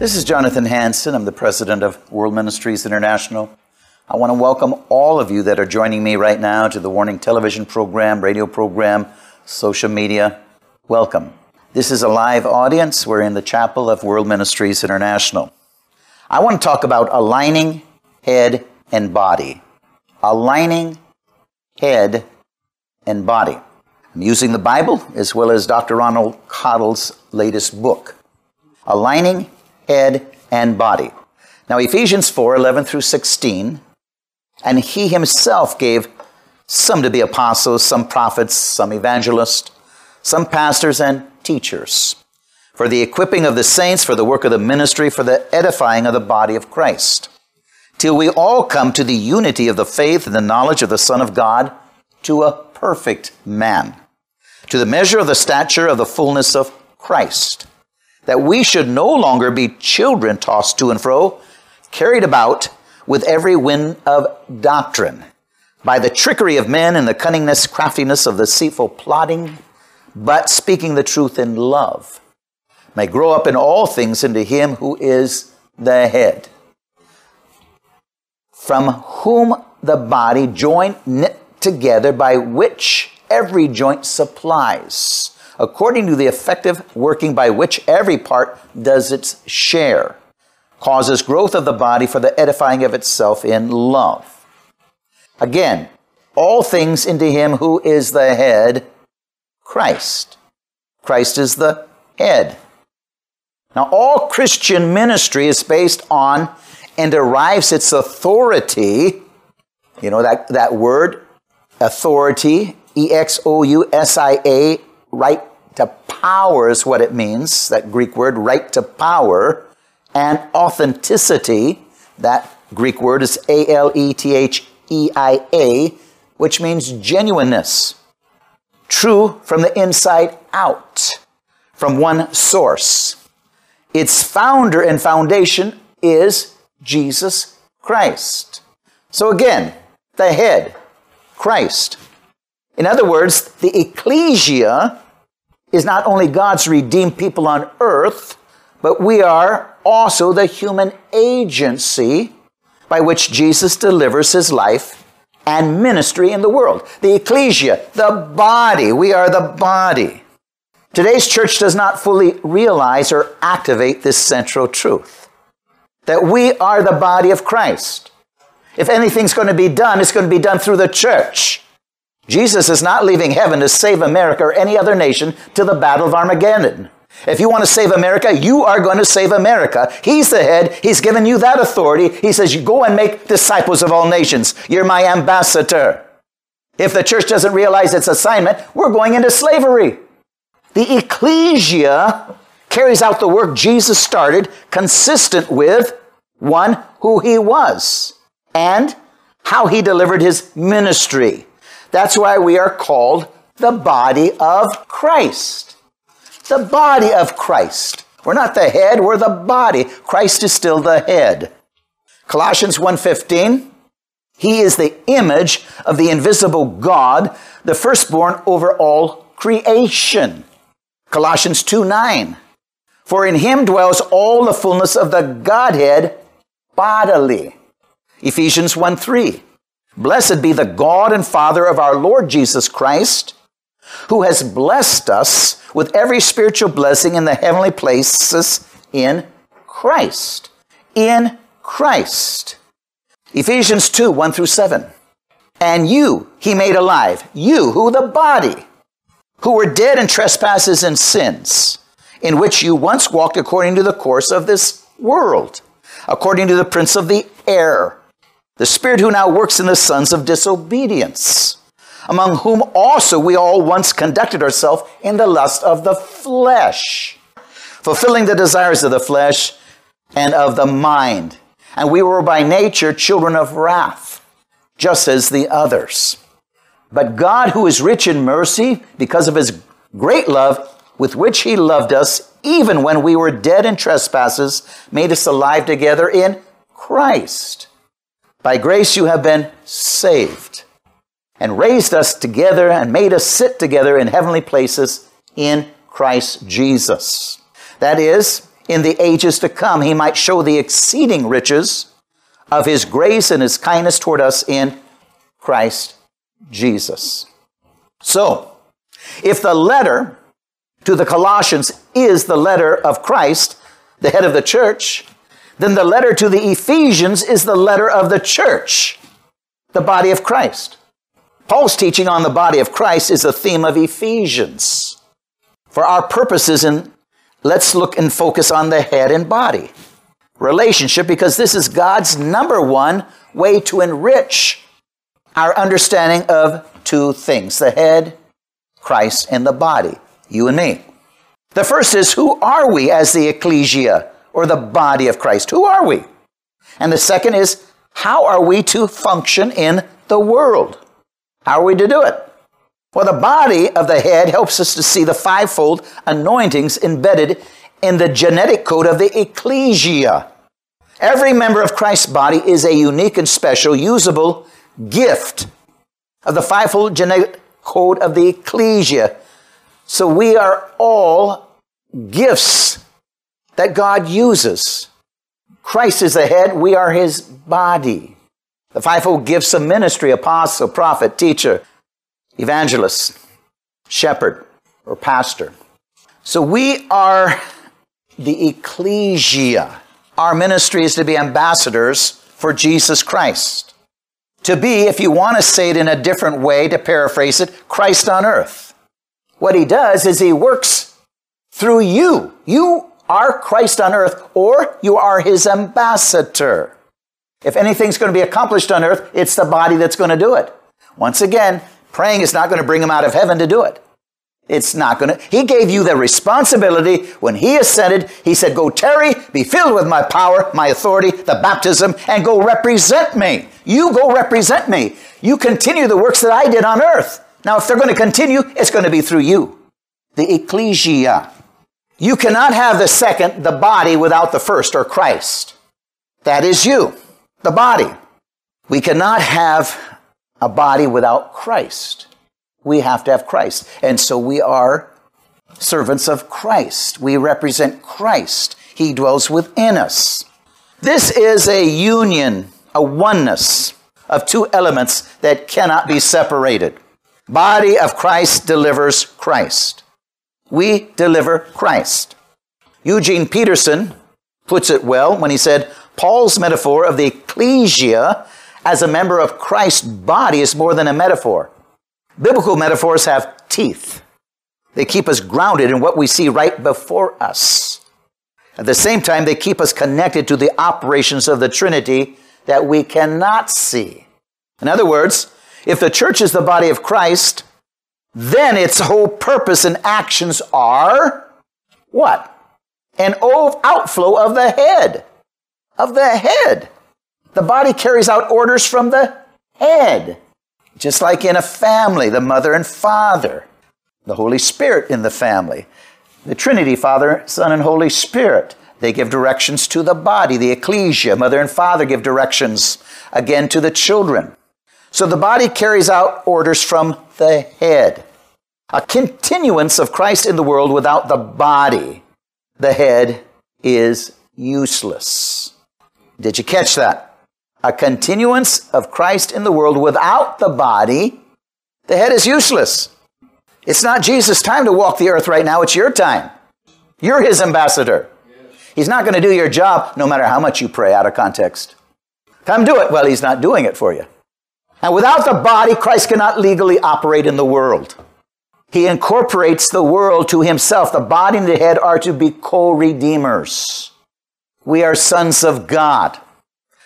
This is Jonathan Hansen. I'm the president of World Ministries International. I want to welcome all of you that are joining me right now to the Warning television program, radio program, social media. Welcome. This is a live audience. We're in the chapel of World Ministries International. I want to talk about aligning head and body. Aligning head and body. I'm using the Bible as well as Dr. Ronald Cottle's latest book. Aligning head and body. Now, Ephesians 4 11 through 16, and he himself gave some to be apostles, some prophets, some evangelists, some pastors, and teachers, for the equipping of the saints, for the work of the ministry, for the edifying of the body of Christ, till we all come to the unity of the faith and the knowledge of the Son of God, to a perfect man, to the measure of the stature of the fullness of Christ, that we should no longer be children tossed to and fro, carried about with every wind of doctrine, by the trickery of men and the cunningness, craftiness of the deceitful plotting but speaking the truth in love, may grow up in all things into him who is the head, from whom the body joined knit together by which every joint supplies, according to the effective working by which every part does its share, causes growth of the body for the edifying of itself in love. Again, all things into him who is the head, Christ. Christ is the head. Now, all Christian ministry is based on and derives its authority. You know that, that word, authority, E X O U S I A, right to power is what it means, that Greek word, right to power, and authenticity, that Greek word is A L E T H E I A, which means genuineness true from the inside out, from one source. Its founder and foundation is Jesus Christ. So again, the head, Christ. In other words, the ecclesia is not only God's redeemed people on earth, but we are also the human agency by which Jesus delivers his life and ministry in the world. The ecclesia, the body. We are the body. Today's church does not fully realize or activate this central truth that we are the body of Christ. If anything's going to be done, it's going to be done through the church. Jesus is not leaving heaven to save America or any other nation to the battle of Armageddon. If you want to save America, you are going to save America. He's the head. He's given you that authority. He says, you go and make disciples of all nations. You're my ambassador. If the church doesn't realize its assignment, we're going into slavery. The ecclesia carries out the work Jesus started consistent with one, who he was and how he delivered his ministry. That's why we are called the body of Christ the body of Christ. We're not the head, we're the body. Christ is still the head. Colossians 1:15 He is the image of the invisible God, the firstborn over all creation. Colossians 2:9 For in him dwells all the fullness of the Godhead bodily. Ephesians 1:3 Blessed be the God and Father of our Lord Jesus Christ, who has blessed us with every spiritual blessing in the heavenly places in Christ. In Christ. Ephesians 2 1 through 7. And you he made alive, you, who the body, who were dead in trespasses and sins, in which you once walked according to the course of this world, according to the prince of the air, the spirit who now works in the sons of disobedience among whom also we all once conducted ourselves in the lust of the flesh, fulfilling the desires of the flesh and of the mind. And we were by nature children of wrath, just as the others. But God, who is rich in mercy, because of his great love with which he loved us, even when we were dead in trespasses, made us alive together in Christ. By grace you have been saved and raised us together and made us sit together in heavenly places in Christ Jesus. That is, in the ages to come, he might show the exceeding riches of his grace and his kindness toward us in Christ Jesus. So, if the letter to the Colossians is the letter of Christ, the head of the church, then the letter to the Ephesians is the letter of the church, the body of Christ. Paul's teaching on the body of Christ is a theme of Ephesians. For our purposes, and let's look and focus on the head and body relationship because this is God's number one way to enrich our understanding of two things the head, Christ, and the body, you and me. The first is who are we as the ecclesia or the body of Christ? Who are we? And the second is how are we to function in the world? How are we to do it? Well, the body of the head helps us to see the fivefold anointings embedded in the genetic code of the ecclesia. Every member of Christ's body is a unique and special, usable gift of the fivefold genetic code of the ecclesia. So we are all gifts that God uses. Christ is the head, we are his body. The fivefold gifts of ministry apostle, prophet, teacher, evangelist, shepherd, or pastor. So we are the ecclesia. Our ministry is to be ambassadors for Jesus Christ. To be, if you want to say it in a different way, to paraphrase it, Christ on earth. What he does is he works through you. You are Christ on earth, or you are his ambassador. If anything's going to be accomplished on earth, it's the body that's going to do it. Once again, praying is not going to bring him out of heaven to do it. It's not going to. He gave you the responsibility when he ascended. He said, Go, tarry, be filled with my power, my authority, the baptism, and go represent me. You go represent me. You continue the works that I did on earth. Now, if they're going to continue, it's going to be through you. The ecclesia. You cannot have the second, the body, without the first, or Christ. That is you the body. We cannot have a body without Christ. We have to have Christ. And so we are servants of Christ. We represent Christ. He dwells within us. This is a union, a oneness of two elements that cannot be separated. Body of Christ delivers Christ. We deliver Christ. Eugene Peterson puts it well when he said, Paul's metaphor of the ecclesia as a member of Christ's body is more than a metaphor. Biblical metaphors have teeth. They keep us grounded in what we see right before us. At the same time, they keep us connected to the operations of the Trinity that we cannot see. In other words, if the church is the body of Christ, then its whole purpose and actions are what? An outflow of the head of the head. The body carries out orders from the head. Just like in a family, the mother and father, the Holy Spirit in the family, the Trinity, Father, Son, and Holy Spirit. They give directions to the body, the ecclesia. Mother and father give directions again to the children. So the body carries out orders from the head. A continuance of Christ in the world without the body, the head, is useless. Did you catch that? A continuance of Christ in the world without the body, the head is useless. It's not Jesus' time to walk the earth right now, it's your time. You're his ambassador. He's not going to do your job no matter how much you pray out of context. Come do it. Well, he's not doing it for you. And without the body, Christ cannot legally operate in the world. He incorporates the world to himself. The body and the head are to be co redeemers. We are sons of God.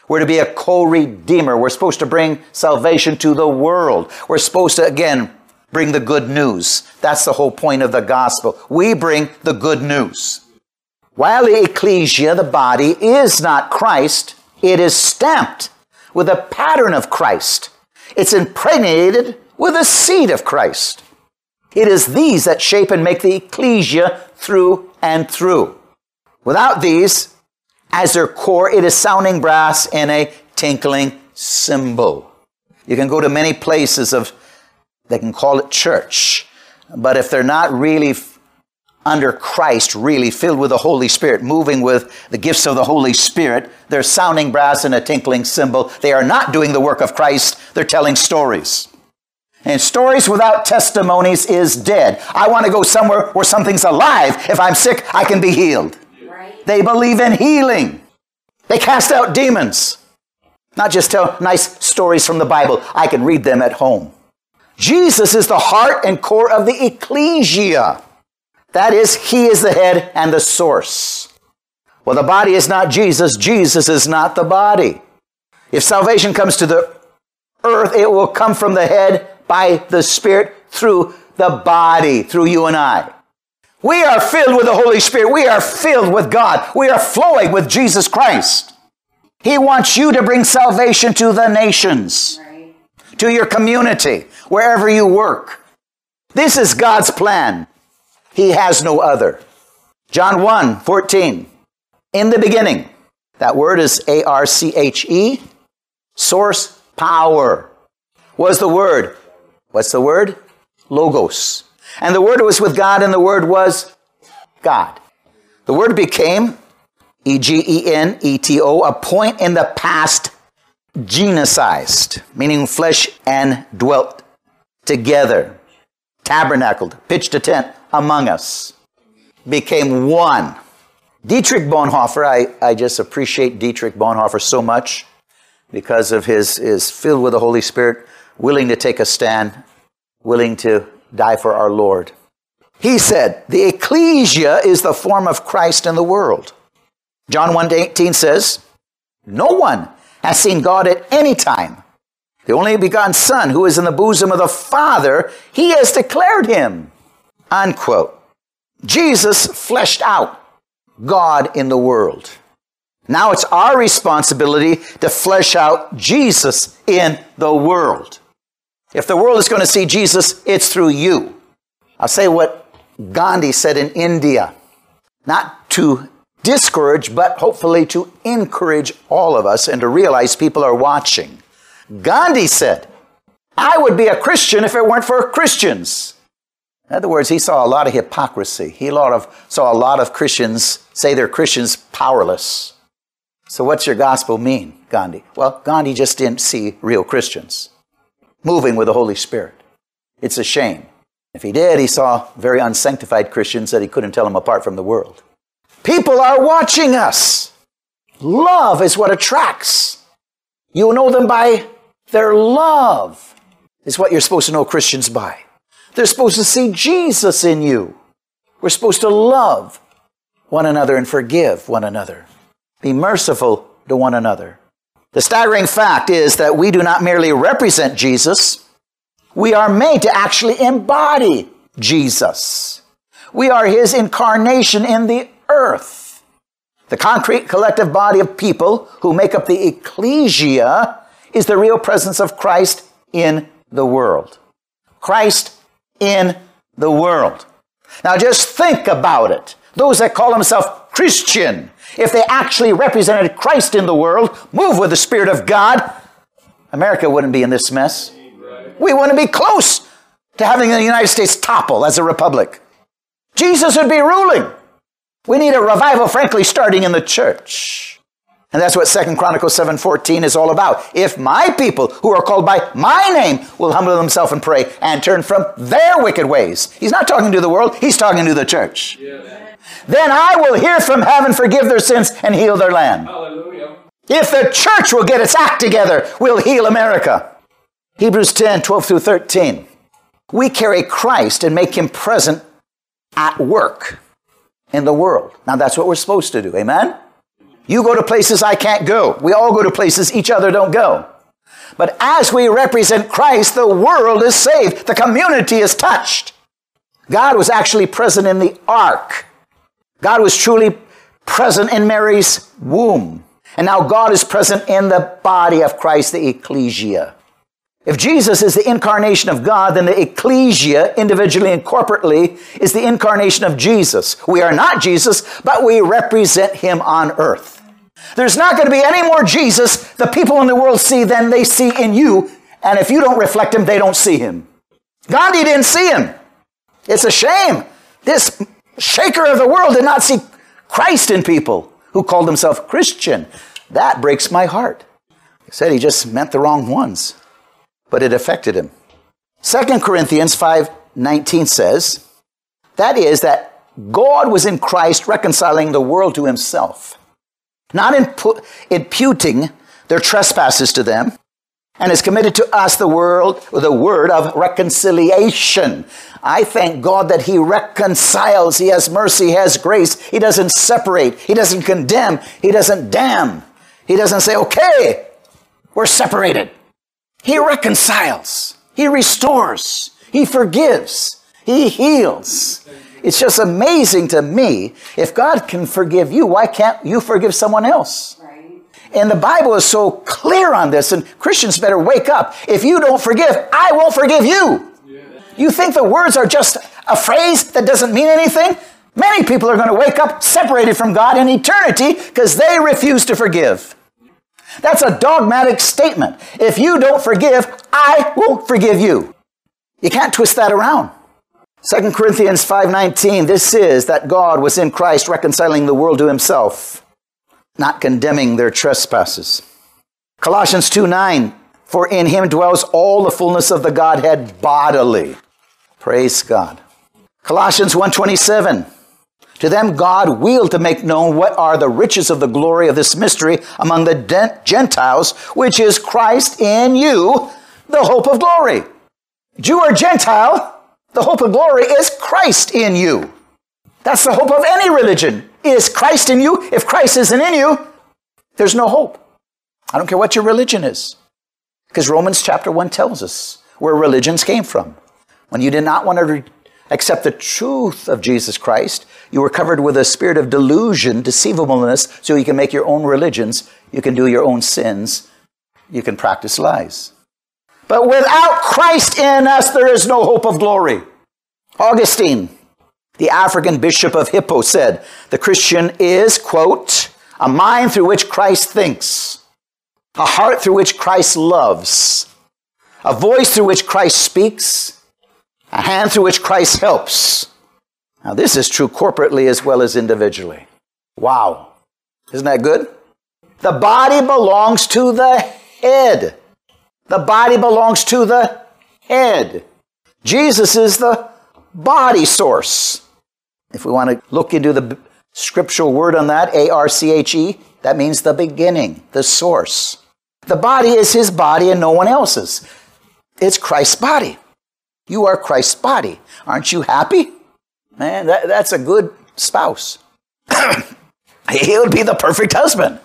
We're to be a co redeemer. We're supposed to bring salvation to the world. We're supposed to, again, bring the good news. That's the whole point of the gospel. We bring the good news. While the ecclesia, the body, is not Christ, it is stamped with a pattern of Christ. It's impregnated with a seed of Christ. It is these that shape and make the ecclesia through and through. Without these, as their core, it is sounding brass and a tinkling cymbal. You can go to many places of, they can call it church, but if they're not really under Christ, really filled with the Holy Spirit, moving with the gifts of the Holy Spirit, they're sounding brass and a tinkling cymbal. They are not doing the work of Christ, they're telling stories. And stories without testimonies is dead. I want to go somewhere where something's alive. If I'm sick, I can be healed. Right. They believe in healing. They cast out demons. Not just tell nice stories from the Bible. I can read them at home. Jesus is the heart and core of the ecclesia. That is, He is the head and the source. Well, the body is not Jesus. Jesus is not the body. If salvation comes to the earth, it will come from the head by the Spirit through the body, through you and I. We are filled with the Holy Spirit. We are filled with God. We are flowing with Jesus Christ. He wants you to bring salvation to the nations, to your community, wherever you work. This is God's plan. He has no other. John 1 14. In the beginning, that word is A R C H E, source power, was the word. What's the word? Logos. And the word was with God, and the word was God. The word became E G E N E T O, a point in the past genicized, meaning flesh and dwelt together, tabernacled, pitched a tent among us, became one. Dietrich Bonhoeffer, I, I just appreciate Dietrich Bonhoeffer so much because of his is filled with the Holy Spirit, willing to take a stand, willing to die for our Lord. He said, the ecclesia is the form of Christ in the world. John 1 18 says, No one has seen God at any time. The only begotten Son, who is in the bosom of the Father, he has declared him. Unquote. Jesus fleshed out God in the world. Now it's our responsibility to flesh out Jesus in the world. If the world is going to see Jesus, it's through you. I'll say what Gandhi said in India, not to discourage, but hopefully to encourage all of us and to realize people are watching. Gandhi said, I would be a Christian if it weren't for Christians. In other words, he saw a lot of hypocrisy. He saw a lot of Christians say they're Christians powerless. So, what's your gospel mean, Gandhi? Well, Gandhi just didn't see real Christians moving with the Holy Spirit. It's a shame. If he did, he saw very unsanctified Christians that he couldn't tell them apart from the world. People are watching us. Love is what attracts. You know them by their love, is what you're supposed to know Christians by. They're supposed to see Jesus in you. We're supposed to love one another and forgive one another. Be merciful to one another. The staggering fact is that we do not merely represent Jesus, we are made to actually embody Jesus. We are his incarnation in the earth. The concrete collective body of people who make up the ecclesia is the real presence of Christ in the world. Christ in the world. Now just think about it. Those that call themselves Christian, if they actually represented Christ in the world, move with the Spirit of God, America wouldn't be in this mess. We wouldn't be close to having the United States topple as a republic. Jesus would be ruling. We need a revival, frankly, starting in the church. And that's what Second Chronicles 7:14 is all about. If my people who are called by my name will humble themselves and pray and turn from their wicked ways. He's not talking to the world, he's talking to the church. Then I will hear from heaven, forgive their sins, and heal their land. Hallelujah. If the church will get its act together, we'll heal America. Hebrews 10, 12 through 13. We carry Christ and make him present at work in the world. Now that's what we're supposed to do. Amen? You go to places I can't go. We all go to places each other don't go. But as we represent Christ, the world is saved. The community is touched. God was actually present in the ark. God was truly present in Mary's womb. And now God is present in the body of Christ, the ecclesia. If Jesus is the incarnation of God, then the ecclesia, individually and corporately, is the incarnation of Jesus. We are not Jesus, but we represent him on earth. There's not going to be any more Jesus the people in the world see than they see in you. And if you don't reflect him, they don't see him. Gandhi didn't see him. It's a shame. This shaker of the world did not see Christ in people who called himself Christian. That breaks my heart. He said he just meant the wrong ones but it affected him. 2 Corinthians 5:19 says, that is that God was in Christ reconciling the world to himself, not imputing their trespasses to them, and has committed to us the world the word of reconciliation. I thank God that he reconciles, he has mercy, he has grace. He doesn't separate, he doesn't condemn, he doesn't damn. He doesn't say, "Okay, we're separated." He reconciles. He restores. He forgives. He heals. It's just amazing to me. If God can forgive you, why can't you forgive someone else? And the Bible is so clear on this, and Christians better wake up. If you don't forgive, I won't forgive you. You think the words are just a phrase that doesn't mean anything? Many people are going to wake up separated from God in eternity because they refuse to forgive. That's a dogmatic statement. If you don't forgive, I won't forgive you. You can't twist that around. 2 Corinthians 5:19 this is that God was in Christ reconciling the world to himself, not condemning their trespasses. Colossians 2:9 for in him dwells all the fullness of the Godhead bodily. Praise God. Colossians 1:27 to them, God willed to make known what are the riches of the glory of this mystery among the Gentiles, which is Christ in you, the hope of glory. Jew or Gentile, the hope of glory is Christ in you. That's the hope of any religion. Is Christ in you? If Christ isn't in you, there's no hope. I don't care what your religion is. Because Romans chapter 1 tells us where religions came from. When you did not want to accept the truth of Jesus Christ, you were covered with a spirit of delusion, deceivableness, so you can make your own religions, you can do your own sins, you can practice lies. But without Christ in us, there is no hope of glory. Augustine, the African bishop of Hippo, said, The Christian is, quote, a mind through which Christ thinks, a heart through which Christ loves, a voice through which Christ speaks, a hand through which Christ helps. Now, this is true corporately as well as individually. Wow. Isn't that good? The body belongs to the head. The body belongs to the head. Jesus is the body source. If we want to look into the scriptural word on that, A R C H E, that means the beginning, the source. The body is his body and no one else's. It's Christ's body. You are Christ's body. Aren't you happy? Man, that, that's a good spouse. he would be the perfect husband.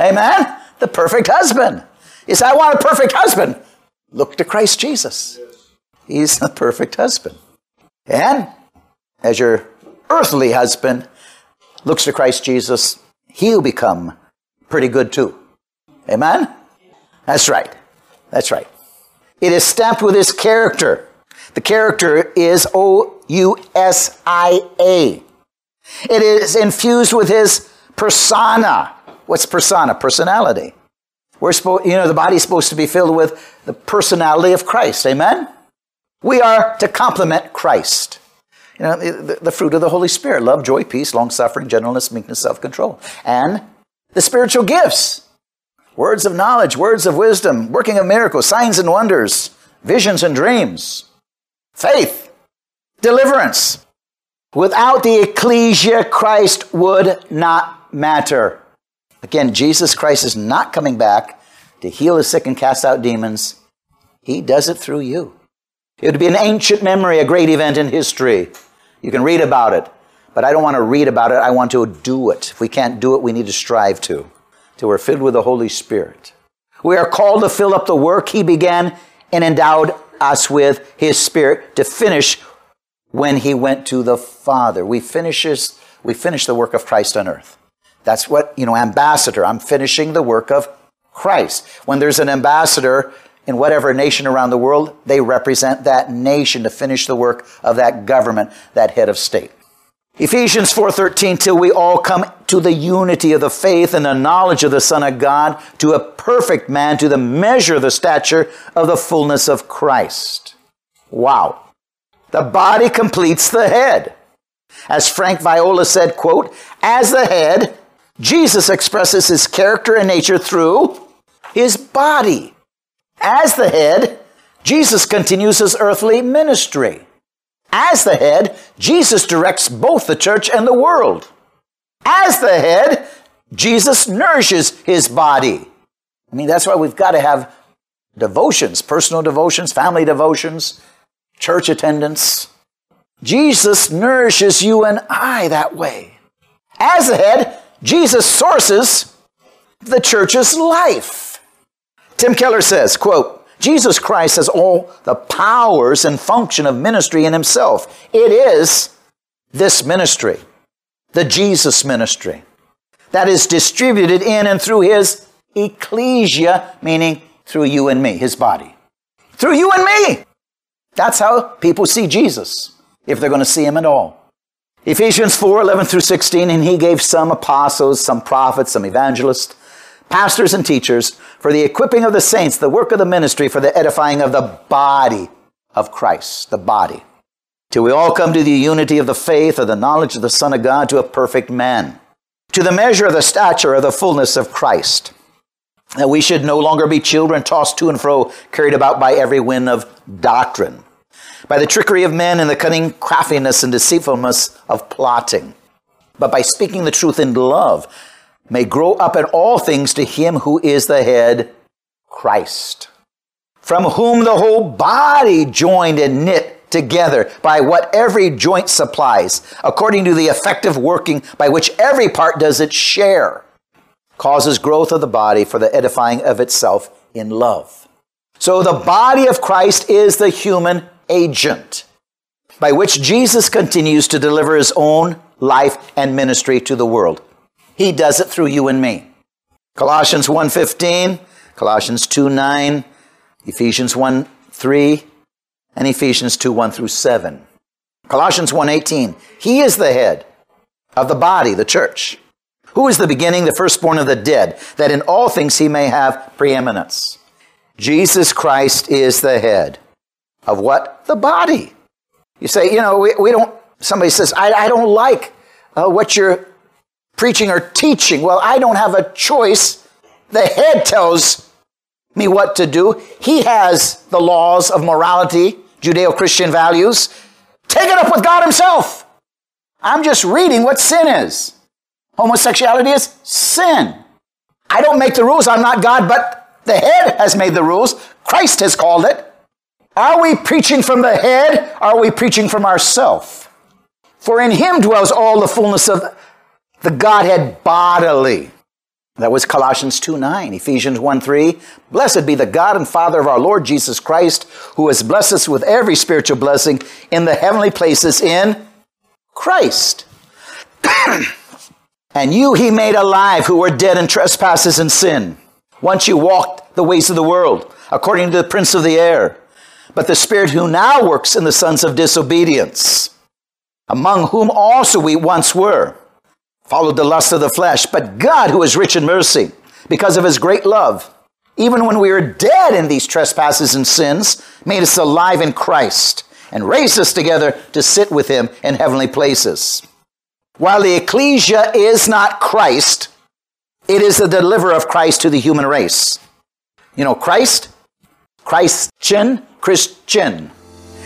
Amen? The perfect husband. You say, I want a perfect husband. Look to Christ Jesus. He's the perfect husband. And as your earthly husband looks to Christ Jesus, he'll become pretty good too. Amen? That's right. That's right. It is stamped with his character. The character is O U S I A. It is infused with his persona. What's persona? Personality. We're supposed, you know, the body's supposed to be filled with the personality of Christ. Amen? We are to complement Christ. You know, the, the fruit of the Holy Spirit love, joy, peace, long suffering, gentleness, meekness, self control. And the spiritual gifts words of knowledge, words of wisdom, working of miracles, signs and wonders, visions and dreams, faith, deliverance. Without the ecclesia, Christ would not matter. Again, Jesus Christ is not coming back to heal the sick and cast out demons. He does it through you. It would be an ancient memory, a great event in history. You can read about it, but I don't want to read about it. I want to do it. If we can't do it, we need to strive to, till we're filled with the Holy Spirit. We are called to fill up the work He began and endowed us with His Spirit to finish when He went to the Father. We finishes, we finish the work of Christ on earth. That's what, you know, ambassador. I'm finishing the work of Christ. When there's an ambassador, in whatever nation around the world, they represent that nation to finish the work of that government, that head of state. Ephesians 4:13 till we all come to the unity of the faith and the knowledge of the Son of God to a perfect man to the measure of the stature of the fullness of Christ. Wow. The body completes the head. As Frank Viola said, quote, as the head, Jesus expresses his character and nature through his body. As the head, Jesus continues his earthly ministry. As the head, Jesus directs both the church and the world. As the head, Jesus nourishes his body. I mean, that's why we've got to have devotions, personal devotions, family devotions, church attendance. Jesus nourishes you and I that way. As the head, Jesus sources the church's life. Tim Keller says, quote, Jesus Christ has all the powers and function of ministry in himself. It is this ministry, the Jesus ministry, that is distributed in and through his ecclesia, meaning through you and me, his body. Through you and me. That's how people see Jesus, if they're going to see him at all. Ephesians 4 11 through 16, and he gave some apostles, some prophets, some evangelists pastors and teachers, for the equipping of the saints, the work of the ministry, for the edifying of the body of Christ, the body, till we all come to the unity of the faith, of the knowledge of the Son of God, to a perfect man, to the measure of the stature of the fullness of Christ. That we should no longer be children tossed to and fro, carried about by every wind of doctrine, by the trickery of men and the cunning craftiness and deceitfulness of plotting, but by speaking the truth in love may grow up in all things to him who is the head, Christ, from whom the whole body joined and knit together by what every joint supplies, according to the effective working by which every part does its share, causes growth of the body for the edifying of itself in love. So the body of Christ is the human agent by which Jesus continues to deliver his own life and ministry to the world. He does it through you and me. Colossians 1.15, Colossians 2.9, Ephesians 1.3, and Ephesians 2, 1 through 7. Colossians 1.18, He is the head of the body, the church, who is the beginning, the firstborn of the dead, that in all things he may have preeminence. Jesus Christ is the head of what? The body. You say, you know, we, we don't, somebody says, I, I don't like uh, what you're preaching or teaching. Well, I don't have a choice. The head tells me what to do. He has the laws of morality, Judeo Christian values. Take it up with God Himself. I'm just reading what sin is. Homosexuality is sin. I don't make the rules. I'm not God, but the head has made the rules. Christ has called it. Are we preaching from the head? Are we preaching from ourself? For in him dwells all the fullness of the Godhead bodily. That was Colossians 2 9, Ephesians 1 3. Blessed be the God and Father of our Lord Jesus Christ, who has blessed us with every spiritual blessing in the heavenly places in Christ. and you he made alive who were dead in trespasses and sin. Once you walked the ways of the world, according to the prince of the air, but the Spirit who now works in the sons of disobedience, among whom also we once were followed the lust of the flesh. But God, who is rich in mercy, because of his great love, even when we were dead in these trespasses and sins, made us alive in Christ and raised us together to sit with him in heavenly places. While the ecclesia is not Christ, It is the deliverer of Christ to the human race. You know, Christ, Christian, Christian.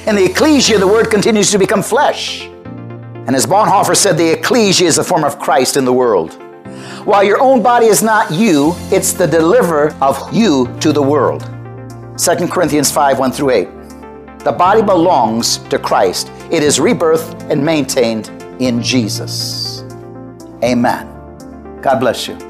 In the ecclesia, the word continues to become flesh. And as Bonhoeffer said, the ecclesia is a form of Christ in the world. While your own body is not you, it's the deliverer of you to the world. 2 Corinthians 5 1 through 8. The body belongs to Christ, it is rebirthed and maintained in Jesus. Amen. God bless you.